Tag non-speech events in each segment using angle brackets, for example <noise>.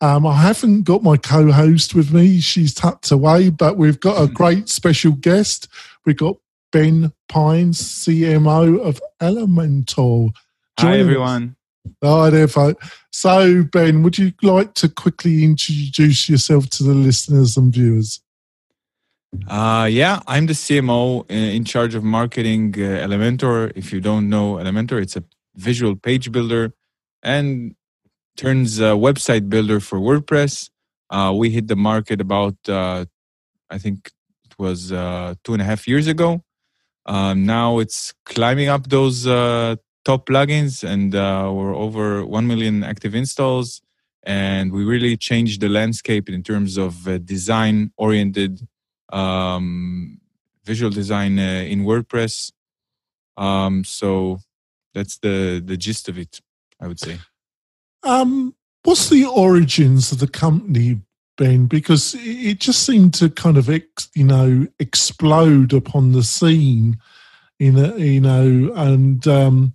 Um, I haven't got my co host with me. She's tucked away, but we've got a great special guest. We've got Ben Pines, CMO of Elementor. Hi, everyone. Hi there, folks. So, Ben, would you like to quickly introduce yourself to the listeners and viewers? Uh, yeah, I'm the CMO uh, in charge of marketing uh, Elementor. If you don't know Elementor, it's a visual page builder and turns a website builder for WordPress. Uh, we hit the market about, uh, I think it was uh, two and a half years ago. Um, now it's climbing up those uh, top plugins, and uh, we're over 1 million active installs. And we really changed the landscape in terms of uh, design oriented um, visual design in WordPress. Um, so that's the, the gist of it, I would say. Um, what's the origins of the company, Ben? Because it just seemed to kind of, ex, you know, explode upon the scene, in a, you know, and um,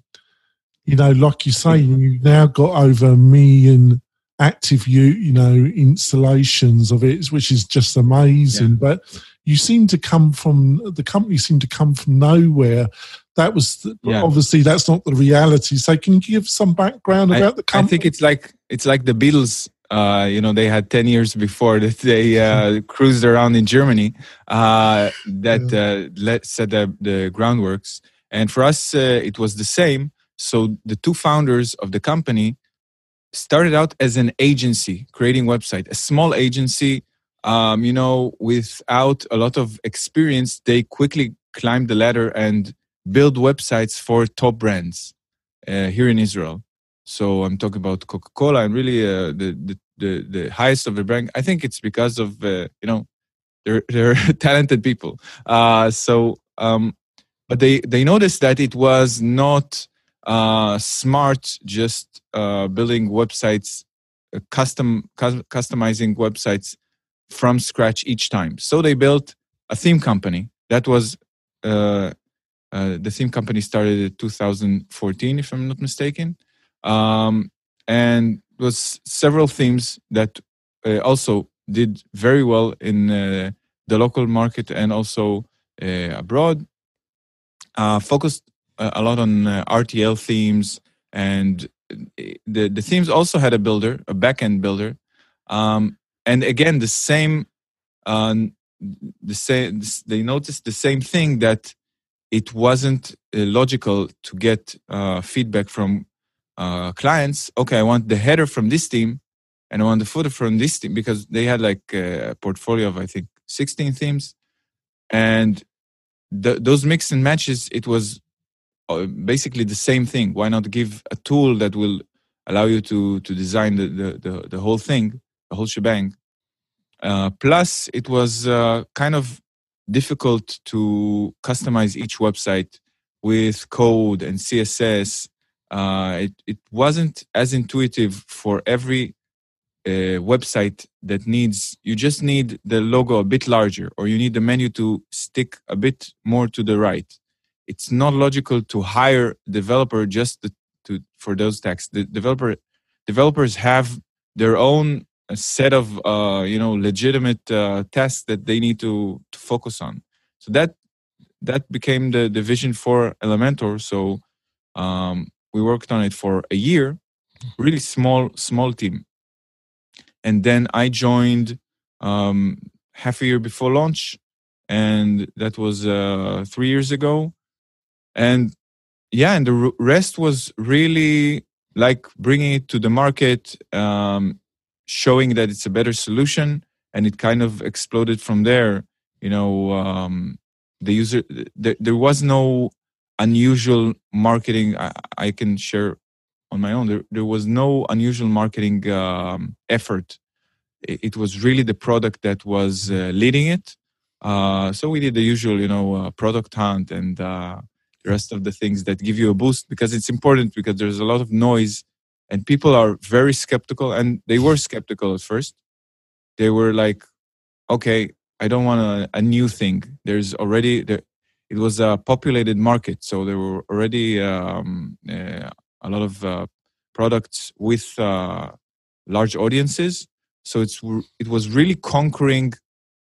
you know, like you say, you've now got over a million active, you you know, installations of it, which is just amazing. Yeah. But you seem to come from the company seemed to come from nowhere that was the, yeah. obviously that's not the reality. So can you give some background about I, the company? I think it's like it's like the Beatles. Uh, you know, they had ten years before <laughs> that they uh, <laughs> cruised around in Germany. Uh, that yeah. Uh, let, set the, the groundworks, and for us, uh, it was the same. So the two founders of the company started out as an agency, creating website, a small agency. Um, you know, without a lot of experience, they quickly climbed the ladder and build websites for top brands uh, here in Israel. So I'm talking about Coca-Cola and really uh, the, the, the the highest of the brand. I think it's because of uh, you know they're <laughs> they're talented people. Uh, so um, but they they noticed that it was not uh, smart just uh, building websites, uh, custom customizing websites from scratch each time. So they built a theme company that was uh, the theme company started in 2014, if I'm not mistaken, um, and was several themes that also did very well in the local market and also abroad. Focused a lot on RTL themes, and the the themes also had a builder, a backend builder, um, and again the same. the same they noticed the same thing that it wasn't uh, logical to get uh, feedback from uh, clients. Okay, I want the header from this team, and I want the footer from this team because they had like a portfolio of I think 16 themes, and the, those mix and matches. It was uh, basically the same thing. Why not give a tool that will allow you to to design the the the, the whole thing, the whole shebang? Uh, plus, it was uh, kind of difficult to customize each website with code and css uh, it, it wasn't as intuitive for every uh, website that needs you just need the logo a bit larger or you need the menu to stick a bit more to the right it's not logical to hire developer just to, to for those tasks the developer developers have their own set of uh, you know legitimate uh, tests that they need to, to focus on. So that that became the, the vision for Elementor. So um, we worked on it for a year, really small small team, and then I joined um, half a year before launch, and that was uh, three years ago, and yeah, and the rest was really like bringing it to the market. Um, showing that it's a better solution and it kind of exploded from there. You know um, the user there, there was no unusual marketing I, I, can share on my own. There, there was no unusual marketing um, effort. It, it, was really the product that was uh, leading it. Uh, so we did the usual, you know, uh, product hunt and uh, rest of the things that give you a boost because it's important because there's a lot of noise and people are very skeptical and they were skeptical at first. They were like, okay, I don't want a, a new thing. There's already there, it was a populated market, so there were already um, uh, a lot of uh, products with uh, large audiences. So it's it was really conquering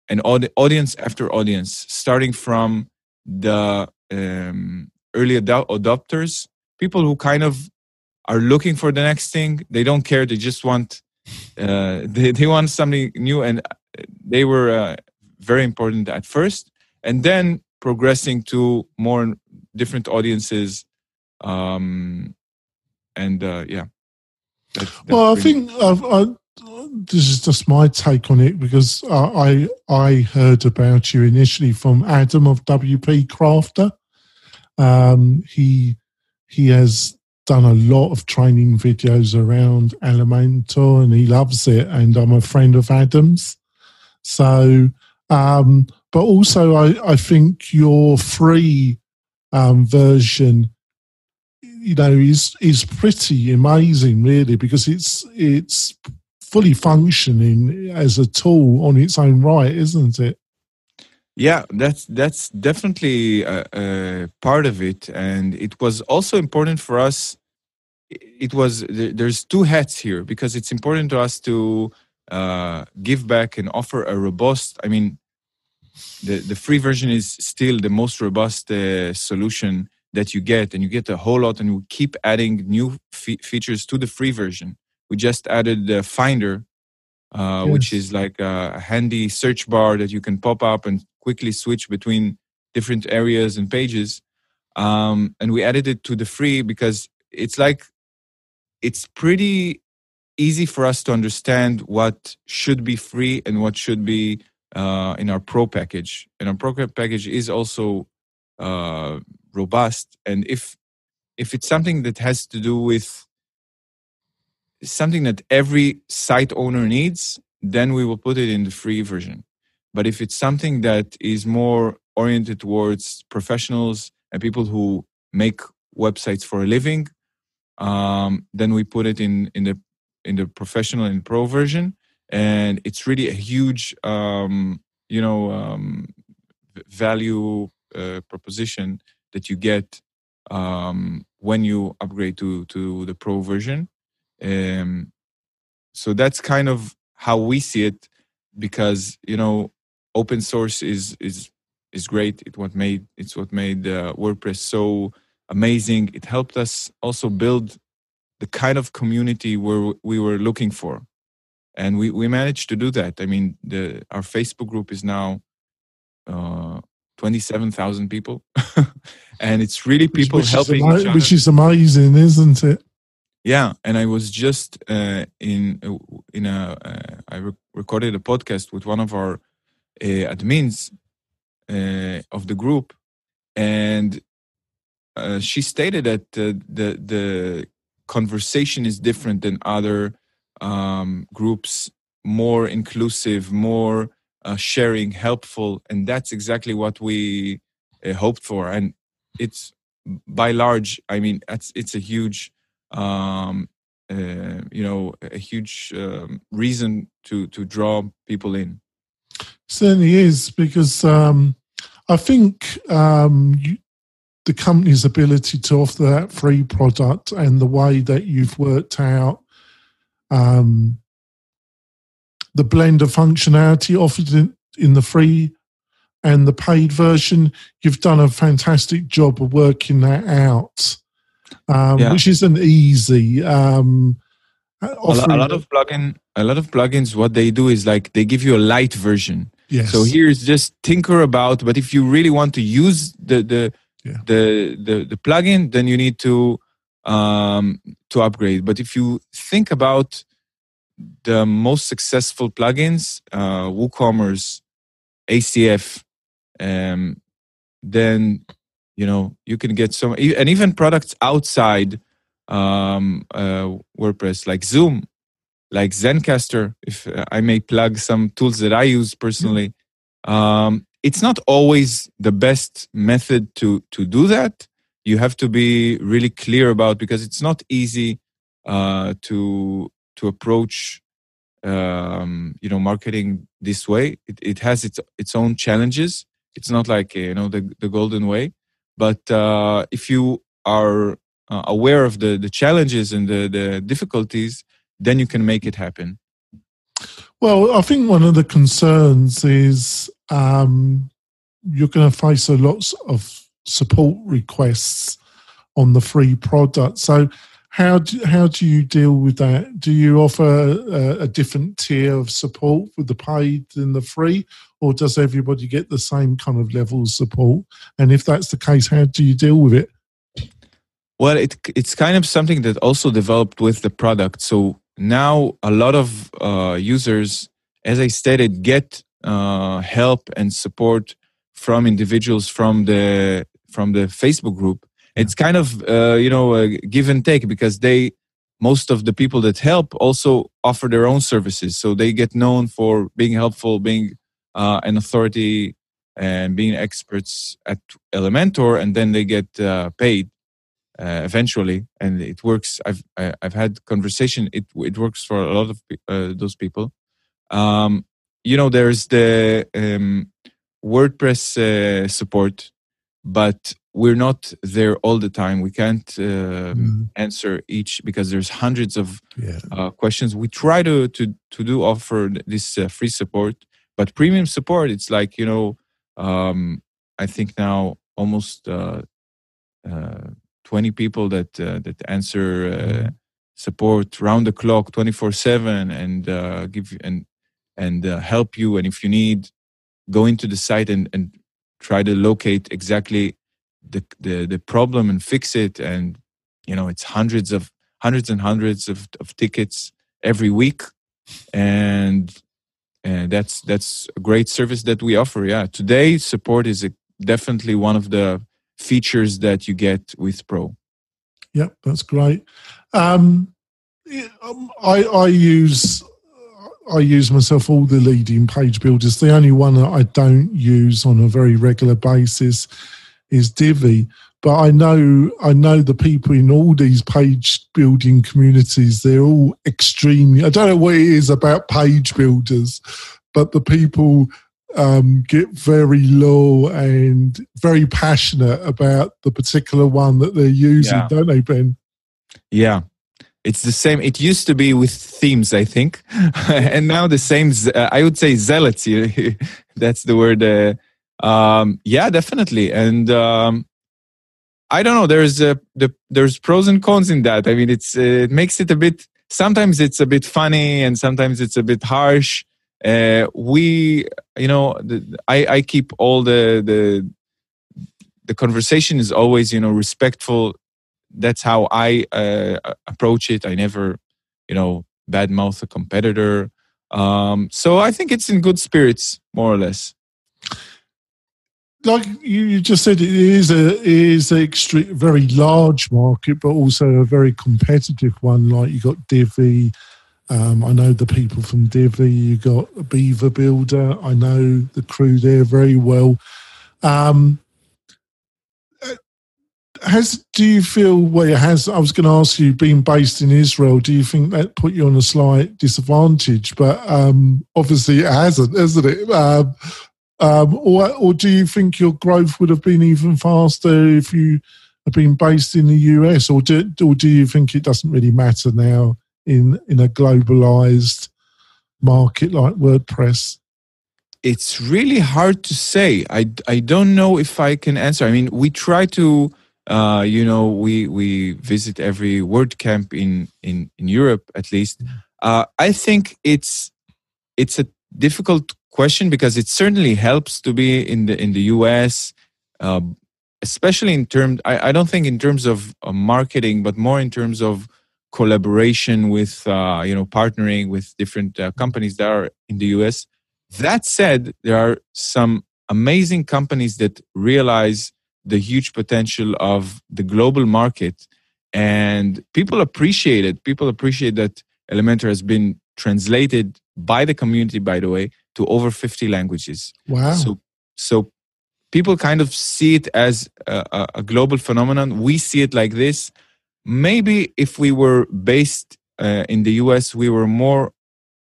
an audience after audience, starting from the um, early adopters, people who kind of are looking for the next thing. They don't care. They just want uh, <laughs> they they want something new, and they were uh, very important at first, and then progressing to more different audiences. Um, and uh, yeah. well, I think I've, I, this is just my take on it because I I heard about you initially from Adam of WP Crafter. Um, he he has done a lot of training videos around Elementor and he loves it. And I'm a friend of Adam's, so um, but also I I think your free um, version you know is is pretty amazing really because it's it's fully functioning as a tool on its own right, isn't it? Yeah, that's that's definitely a, a part of it, and it was also important for us. It was there's two hats here because it's important to us to uh, give back and offer a robust. I mean, the the free version is still the most robust uh, solution that you get, and you get a whole lot, and we keep adding new fe- features to the free version we just added the Finder, uh, yes. which is like a handy search bar that you can pop up and quickly switch between different areas and pages. Um, and we added it to the free because it's like it's pretty easy for us to understand what should be free and what should be uh, in our pro package. And our pro package is also uh, robust. And if if it's something that has to do with something that every site owner needs, then we will put it in the free version. But if it's something that is more oriented towards professionals and people who make websites for a living, um, then we put it in in the in the professional and pro version, and it's really a huge um, you know um, value uh, proposition that you get um, when you upgrade to to the pro version. Um, so that's kind of how we see it, because you know, open source is is is great. It what made it's what made uh, WordPress so amazing. It helped us also build the kind of community where we were looking for, and we we managed to do that. I mean, the our Facebook group is now. Uh, 27,000 people. <laughs> and it's really people helping is ama- Which is amazing, isn't it? Yeah, and I was just uh, in uh, in a uh, I re- recorded a podcast with one of our uh, admins uh, of the group, and uh, she stated that the the conversation is different than other um, groups, more inclusive, more sharing, helpful, and that's exactly what we hoped for. And it's by large, I mean, it's it's a huge um, uh, you know a huge um, reason to to draw people in. Certainly is because um, i think um, you, the company's ability to offer that free product and the way that you've worked out um, the blend of functionality offered in, in the free and the paid version you've done a fantastic job of working that out um, yeah. which isn't easy. Um, a, lot, a lot of plugin, a lot of plugins, what they do is like they give you a light version. Yes. So here's just tinker about, but if you really want to use the the yeah. the, the the plugin, then you need to um, to upgrade. But if you think about the most successful plugins, uh, WooCommerce, ACF, um, then you know you can get some and even products outside um, uh, wordpress like zoom like zencastr if i may plug some tools that i use personally um, it's not always the best method to to do that. You have to be really clear about because it's not easy uh, to to approach um, you know marketing this way. It, it has its its own challenges. It's not like you know the the golden way, but uh, if you are uh, aware of the the challenges and the the difficulties, then you can make it happen. Well, I think one of the concerns is um, you're going to face a lots of support requests on the free product. So, how do, how do you deal with that? Do you offer a, a different tier of support with the paid and the free, or does everybody get the same kind of level of support? And if that's the case, how do you deal with it? Well, it it's kind of something that also developed with the product. So now a lot of uh, users, as I stated, get uh, help and support from individuals from the from the Facebook group. It's kind of uh, you know a give and take because they most of the people that help also offer their own services, so they get known for being helpful, being uh, an authority, and being experts at Elementor, and then they get uh, paid uh, eventually, and it works. I've I've had conversation. It it works for a lot of uh, those people. Um, you know, there's the um, WordPress uh, support, but we're not there all the time. We can't mm. answer each because there's hundreds of yeah. Uh, questions. We try to to to do offer this uh, free support, but premium support. It's like you know, um, I think now almost. Uh, 20 people that uh, that answer uh, support round the clock 24 7 and uh, give you and and uh, help you and if you need go into the site and, and try to locate exactly the, the the problem and fix it and you know it's hundreds of hundreds and hundreds of, of tickets every week and and that's that's a great service that we offer yeah today support is a, definitely one of the features that you get with Pro. Yep, that's great. Um, um, I, I use I use myself all the leading page builders. The only one that I don't use on a very regular basis is Divi. But I know I know the people in all these page building communities. They're all extremely. I don't know what it is about page builders, but the people um, get very low and very passionate about the particular one that they're using, yeah. don't they, Ben? Yeah. It's the same. It used to be with themes, I think, <laughs> and now the same. Uh, I would say zealots. <laughs> That's the word. Uh, um, yeah, definitely. And um, I don't know. There's a the, there's pros and cons in that. I mean, it's it makes it a bit. Sometimes it's a bit funny, and sometimes it's a bit harsh uh, we you know the, I, I keep all the the the conversation is always you know respectful that's how i uh, approach it i never you know badmouth a competitor um, so i think it's in good spirits more or less like you just said, it is a it is a extreme, very large market, but also a very competitive one. Like you got Divi, um, I know the people from Divi. You got Beaver Builder. I know the crew there very well. Um, uh, has do you feel well has i was going to ask you being based in israel do you think that put you on a slight disadvantage but um, obviously it hasn't hasn't it um, um, or, or do you think your growth would have been even faster if you had been based in the us or do, or do you think it doesn't really matter now in in a globalized market like WordPress? It's really hard to say. I, I don't know if I can answer. I mean, we try to, uh, you know, we we visit every WordCamp in in in Europe at least. Uh, I think it's it's a difficult question because it certainly helps to be in the in the US, uh, especially in terms. I, I don't think in terms of uh, marketing, but more in terms of collaboration with uh, you know partnering with different uh, companies that are in the US. That said, there are some amazing companies that realize the huge potential of the global market, and people appreciate it. People appreciate that Elementor has been translated by the community, by the way, to over 50 languages. Wow. So so people kind of see it as a, a, global phenomenon. We see it like this. Maybe if we were based uh, in the US, we were more,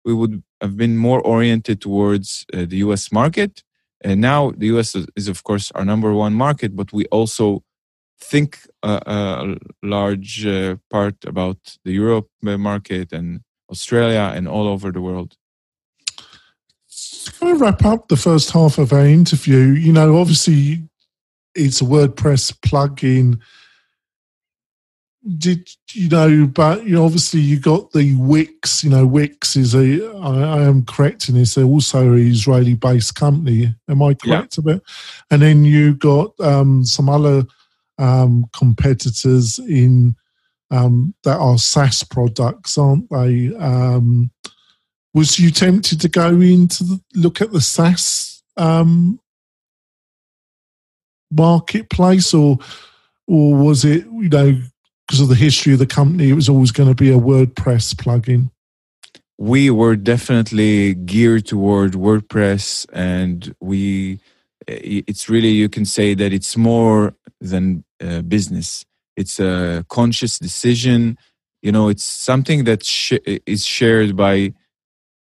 we would have been more oriented towards uh, the US market. And now the US is, is, of course, our number one market, but we also think a, a large uh, part about the Europe market and Australia and all over the world. To kind of wrap up the first half of our interview, you know, obviously it's a WordPress plugin. Did you know? But you know, obviously you got the Wix. You know, Wix is a. I, I am correct in this. They're also an Israeli-based company. Am I correct yeah. about? And then you got um, some other um, competitors in um, that are SaaS products, aren't they? Um, was you tempted to go into the, look at the SaaS um, marketplace, or or was it you know because of the history of the company, it was always going to be a WordPress plugin? We were definitely geared toward WordPress, and we it's really you can say that it's more than uh, business it's a conscious decision you know it's something that sh- is shared by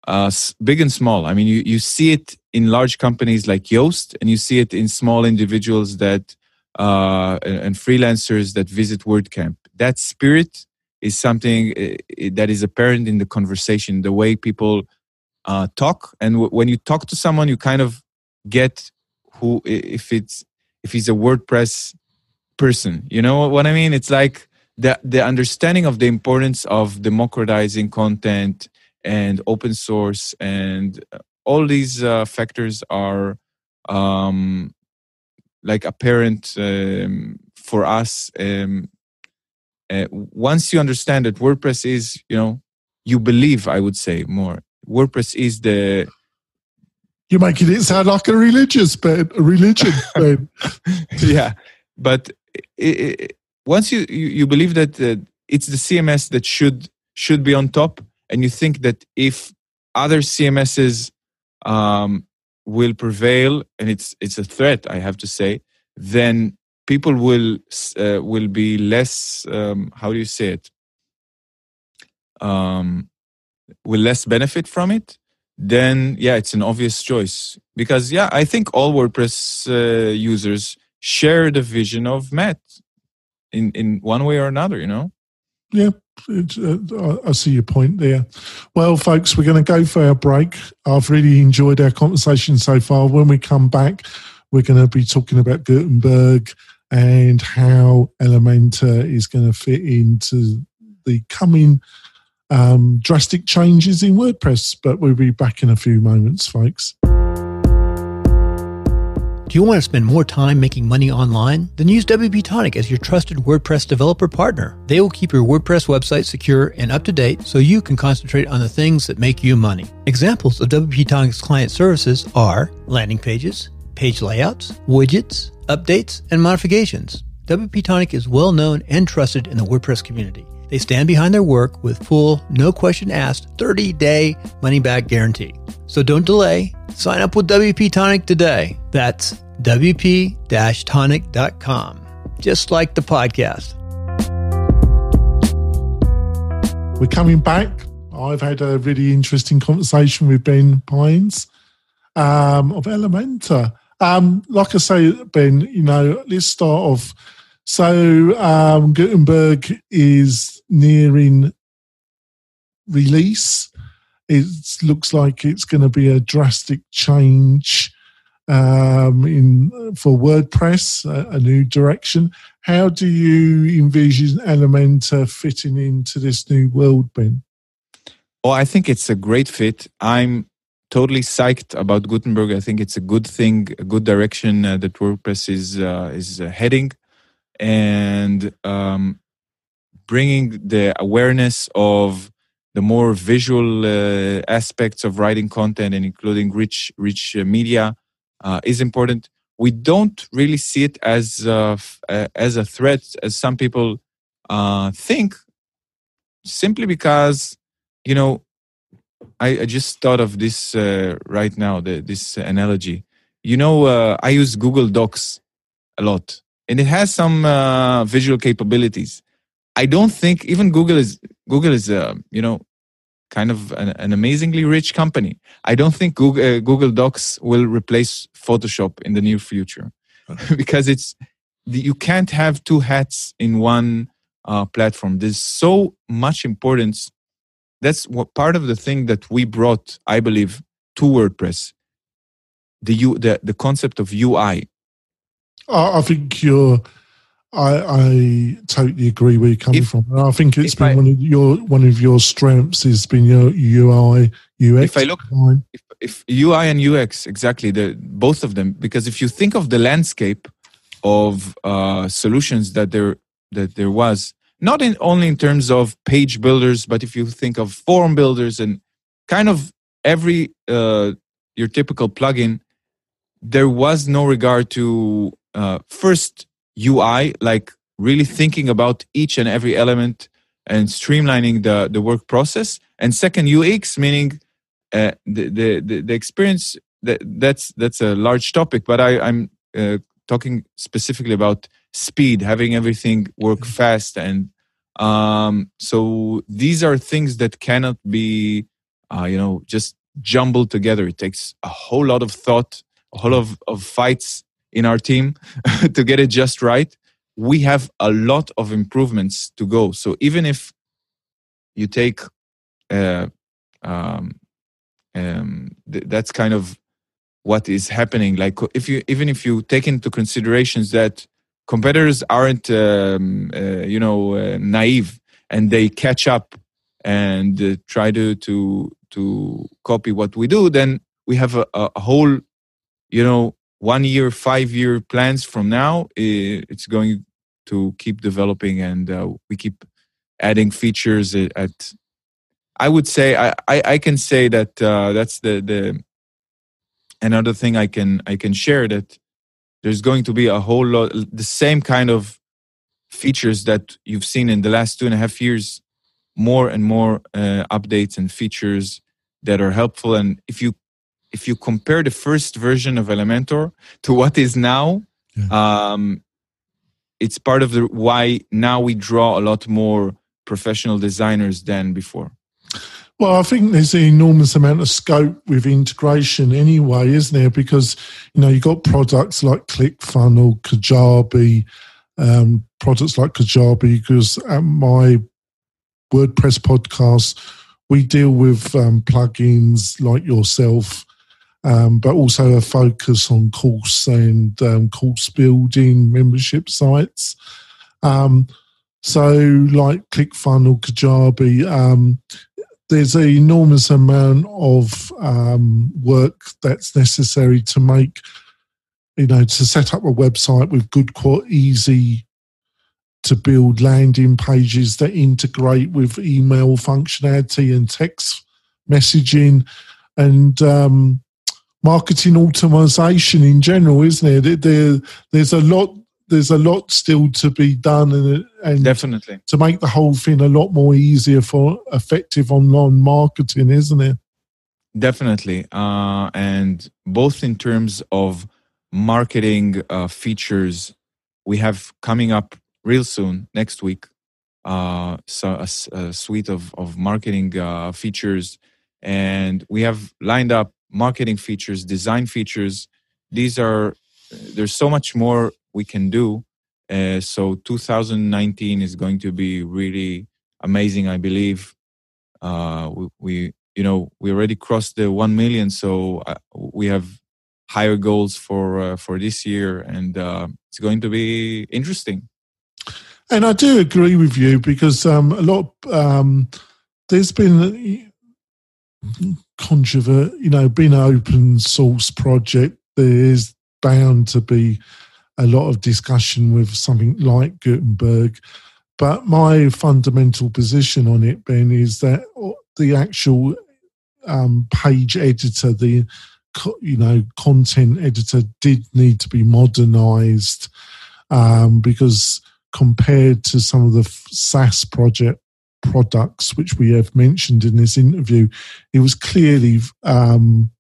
us big and small i mean you, you see it in large companies like yoast and you see it in small individuals that uh, and freelancers that visit wordcamp that spirit is something uh, that is apparent in the conversation the way people uh, talk and w- when you talk to someone you kind of get who if it's if he's a wordpress person. You know what I mean? It's like the the understanding of the importance of democratizing content and open source and all these uh, factors are um, like apparent um, for us. Um, uh, once you understand that WordPress is, you know, you believe. I would say more. WordPress is the you're making it sound like a religious bed, a religion <laughs> bed. yeah, but it, it, once you, you, you believe that uh, it's the CMS that should should be on top, and you think that if other CMSs um, will prevail, and it's it's a threat, I have to say, then people will uh, will be less. Um, how do you say it? Um, will less benefit from it. Then yeah, it's an obvious choice because yeah, I think all WordPress uh, users share the vision of Matt in in one way or another. You know. Yeah, I see your point there. Well, folks, we're going to go for our break. I've really enjoyed our conversation so far. When we come back, we're going to be talking about Gutenberg and how Elementor is going to fit into the coming um, drastic changes in WordPress. But we'll be back in a few moments, folks. Do you want to spend more time making money online? Then use WP Tonic as your trusted WordPress developer partner. They will keep your WordPress website secure and up to date so you can concentrate on the things that make you money. Examples of WP Tonic's client services are landing pages, page layouts, widgets, updates, and modifications. WP Tonic is well known and trusted in the WordPress community. They stand behind their work with full, no question asked, 30 day money back guarantee. So don't delay. Sign up with WP Tonic today. That's WP tonic.com, just like the podcast. We're coming back. I've had a really interesting conversation with Ben Pines um, of Elementor. Um, like I say, Ben, you know, let's start off. So um, Gutenberg is nearing release. It looks like it's going to be a drastic change um, in for WordPress, a, a, new direction. How do you envision Elementor fitting into this new world, Ben? Oh, I think it's a great fit. I'm totally psyched about Gutenberg. I think it's a good thing, a good direction uh, that WordPress is uh, is uh, heading, and um, bringing the awareness of the more visual uh, aspects of writing content and including rich rich uh, media uh, is important. We don't really see it as uh, as a threat as some people uh, think, simply because you know I, I just thought of this uh, right now. The, this analogy. you know, uh, I use Google Docs a lot, and it has some visual capabilities. I don't think even Google is Google is you know kind of an, an, amazingly rich company. I don't think Google, uh, Google Docs will replace Photoshop in the near future <laughs> because it's you can't have two hats in one uh, platform. There's so much importance. That's what part of the thing that we brought, I believe, to WordPress. The U, the the concept of UI. I think you're I, I totally agree where you're coming if, from. I think it's been I, one of your one of your strengths has been your UI UX. If I look, if, if UI and UX exactly the both of them, because if you think of the landscape of uh, solutions that there that there was, not in only in terms of page builders, but if you think of form builders and kind of every uh, your typical plugin, there was no regard to uh, first UI, like really thinking about each and every element and streamlining the, the work process. And second, UX, meaning uh, the, the, the, experience, that, that's, that's a large topic, but I, I'm uh, talking specifically about speed, having everything work mm-hmm. fast. And um, so these are things that cannot be, uh, you know, just jumbled together. It takes a whole lot of thought, a whole lot of, of fights in our team <laughs> to get it just right. We have a lot of improvements to go. So even if you take, uh, um, um, th- that's kind of what is happening. Like if you even if you take into considerations that competitors aren't um, uh, you know uh, naive and they catch up and uh, try to to to copy what we do, then we have a, a whole you know one year, five year plans from now, it's going to keep developing and uh, we keep adding features at. I would say I, I, I can say that uh, that's the the another thing I can I can share that there's going to be a whole lot the same kind of features that you've seen in the last two and a half years more and more uh, updates and features that are helpful and if you if you compare the first version of Elementor to what is now, yeah. um, it's part of the why now we draw a lot more professional designers than before. Well, I think there's an enormous amount of scope with integration anyway, isn't there? Because you know you've got products like ClickFunnels, Kajabi, um, products like Kajabi. Because at my WordPress podcast, we deal with um, plugins like yourself um, but also a focus on course and um, course building membership sites. Um, so, like ClickFunnels, Kajabi, um, there's an enormous amount of um, work that's necessary to make, you know, to set up a website with good, easy to build landing pages that integrate with email functionality and text messaging and um, marketing automation in general, isn't it? There, there's a lot. There's a lot still to be done, and, and definitely to make the whole thing a lot more easier for effective online marketing, isn't it? Definitely, uh, and both in terms of marketing uh, features, we have coming up real soon next week. Uh, so a, a suite of of marketing uh, features, and we have lined up marketing features, design features. These are there's so much more we can do. Uh, so 2019 is going to be really amazing, I believe. Uh, we, we, you know, we already crossed the one million, so uh, we have higher goals for uh, for this year, and uh, it's going to be interesting. And I do agree with you because um, a lot. Um, there's been controvert, you know, being an open source project, there is bound to be a lot of discussion with something like Gutenberg. But my fundamental position on it, Ben, is that the actual um, page editor, the you know content editor, did need to be modernized um, because compared to some of the SaaS project products which we have mentioned in this interview, it was clearly um,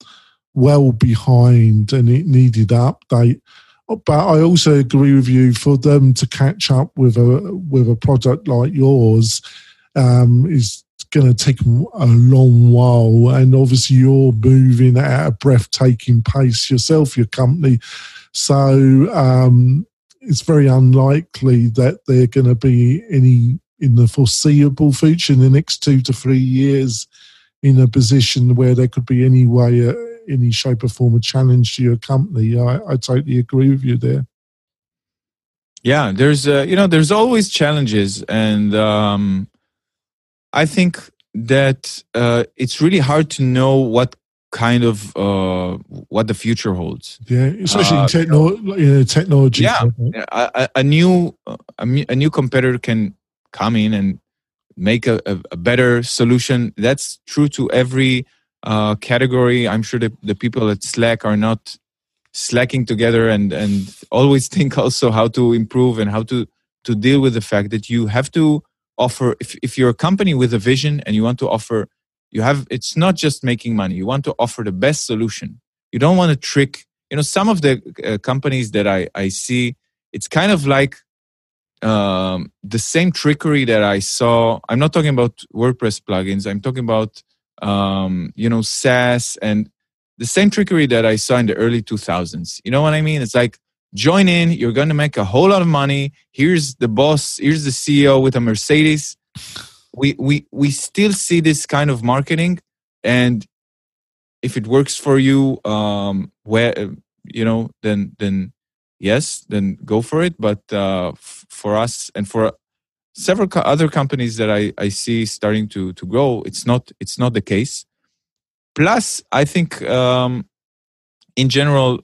well behind and it needed update. But I also agree with you for them to catch up with a with a product like yours um, is going to take a long while. And obviously, you're moving at a breathtaking pace yourself, your company. So um, it's very unlikely that there are going to be any in the foreseeable future, in the next two to three years, in a position where there could be any way, uh, any shape or form, a challenge to your company. I, I totally agree with you there. Yeah, there's uh, you know there's always challenges, and um, I think that uh, it's really hard to know what kind of uh, what the future holds. Yeah, especially uh, in techno- you know, technology. Yeah, a, a, new a, new competitor can come in and make a, a better solution. That's true to every uh, category. I'm sure that the people at Slack are not slacking together and and always <laughs> think also how to improve and how to to deal with the fact that you have to offer if, if you're a company with a vision and you want to offer you have it's not just making money you want to offer the best solution you don't want to trick you know some of the uh, companies that i i see it's kind of like um, the same trickery that i saw i'm not talking about wordpress plugins i'm talking about um, you know saas and the same trickery that i saw in the early 2000s you know what i mean? It's like join in you're going to make a whole lot of money. Here's the boss here's the ceo with a mercedes. We we we still see this kind of marketing and if it works for you um where you know then then yes then go for it but uh f- for us and for several co- other companies that i i see starting to to grow it's not it's not the case plus i think um in general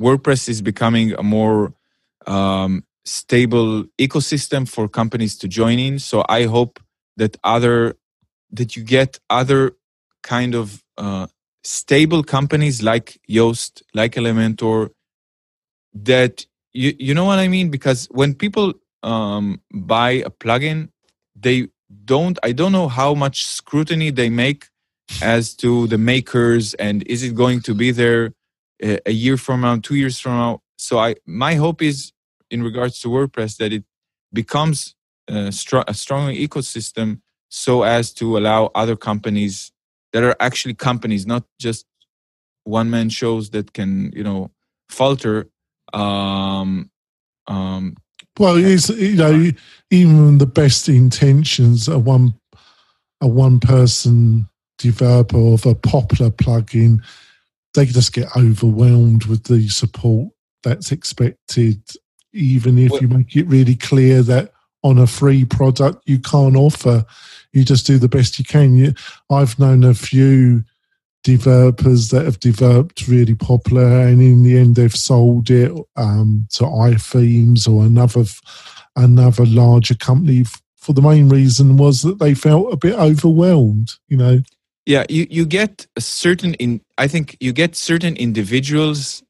WordPress is becoming a more um, stable ecosystem for companies to join in. So I hope that other that you get other kind of uh, stable companies like Yoast, like Elementor, that you you know what I mean? Because when people um, buy a plugin, they don't. I don't know how much scrutiny they make as to the makers and is it going to be there a year from now, two years from now. So I, my hope is in regards to WordPress that it becomes a, str- a stronger ecosystem so as to allow other companies that are actually companies, not just one man shows that can, you know, falter. Um, um, well, it's, you know, even the best intentions of one, a one person developer of a popular plugin they just get overwhelmed with the support that's expected, even if well, you make it really clear that on a free product you can't offer. You just do the best you can. You, I've known a few developers that have developed really popular, and in the end they've sold it um, to iThemes or another another larger company. For the main reason was that they felt a bit overwhelmed. You know yeah you, you get a certain in i think you get certain individuals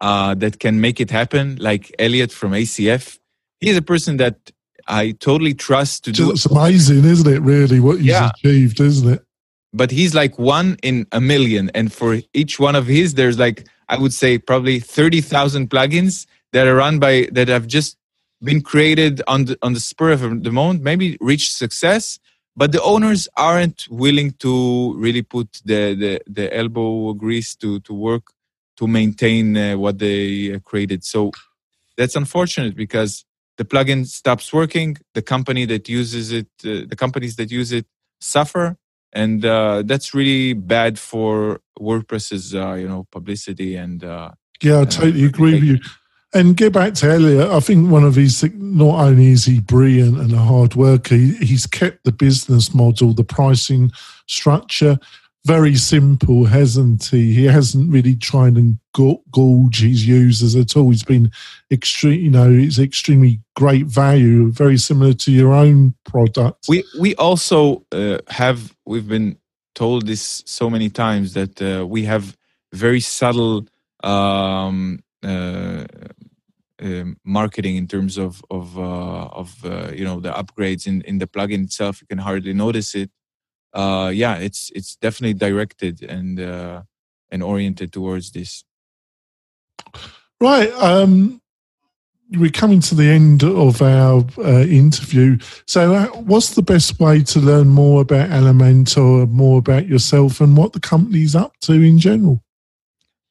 uh, that can make it happen like elliot from acf he's a person that i totally trust to do it's amazing isn't it really what he's yeah. achieved isn't it but he's like one in a million. And for each one of his there's like i would say probably 30000 plugins that are run by that have just been created on the on the spur of the moment maybe reached success but the owners aren't willing to really put the the, the elbow grease to to work to maintain uh, what they created. So that's unfortunate because the plugin stops working. The company that uses it uh, the companies that use it suffer and uh, that's really bad for wordpress's uh, you know publicity and uh, yeah i totally agree with you and get back to Elliot, I think one of his, not only is he brilliant and a hard worker, he, he's kept the business model, the pricing structure very simple, hasn't he? He hasn't really tried and gouge his users at all. He's been extreme, you know, it's extremely great value, very similar to your own product. We we also uh, have we've been told this so many times that uh, we have very subtle um, uh, um, marketing in terms of of uh, of uh, you know the upgrades in in the plugin itself. You can hardly notice it. Uh, yeah, it's it's definitely directed and uh, and oriented towards this. Right. Um, we're coming to the end of our uh, interview. So, uh, what's the best way to learn more about Elementor, more about yourself, and what the company's up to in general?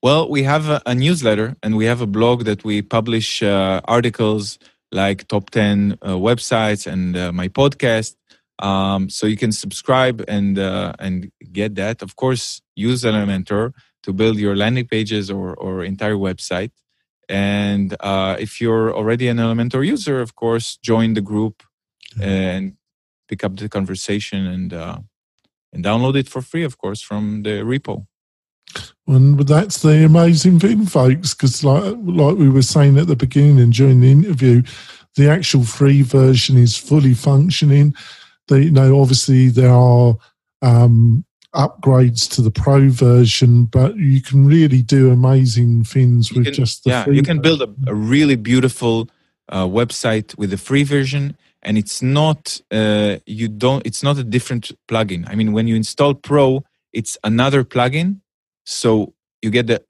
Well, we have a, a newsletter and we have a blog that we publish uh, articles like top 10 uh, websites and uh, my podcast. Um, so you can subscribe and uh, and get that. Of course, use Elementor to build your landing pages or, or entire website. And uh, if you're already an Elementor user, of course, join the group and pick up the conversation and uh, and download it for free, of course, from the repo. And that's the amazing thing, folks, because like like we were saying at the beginning and during the interview, the actual free version is fully functioning. They, you know, obviously there are um, upgrades to the pro version, but you can really do amazing things You with can- just the yeah, you can build a, a really beautiful uh, website with the free version, and it's not uh, you don't it's not a different plugin. I mean, when you install Pro, it's another plugin, so you get the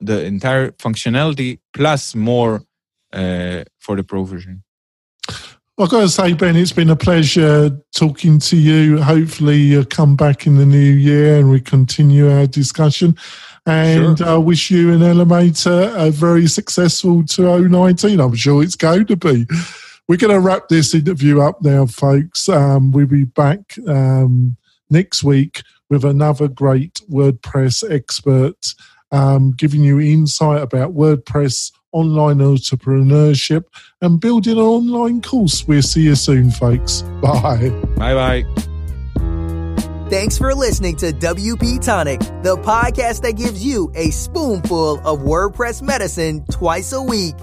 the entire functionality plus more uh, for the Pro version. I've got to say, Ben, it's been a pleasure talking to you. Hopefully, you'll come back in the new year and we continue our discussion. And I wish you and Elementor a very successful 2019. I'm sure it's going to be. We're going to wrap this interview up now, folks. Um, we'll be back um, next week with another great WordPress expert um, giving you insight about WordPress, online entrepreneurship, and building an online course. We'll see you soon, folks. Bye. Bye bye. Thanks for listening to WP Tonic, the podcast that gives you a spoonful of WordPress medicine twice a week.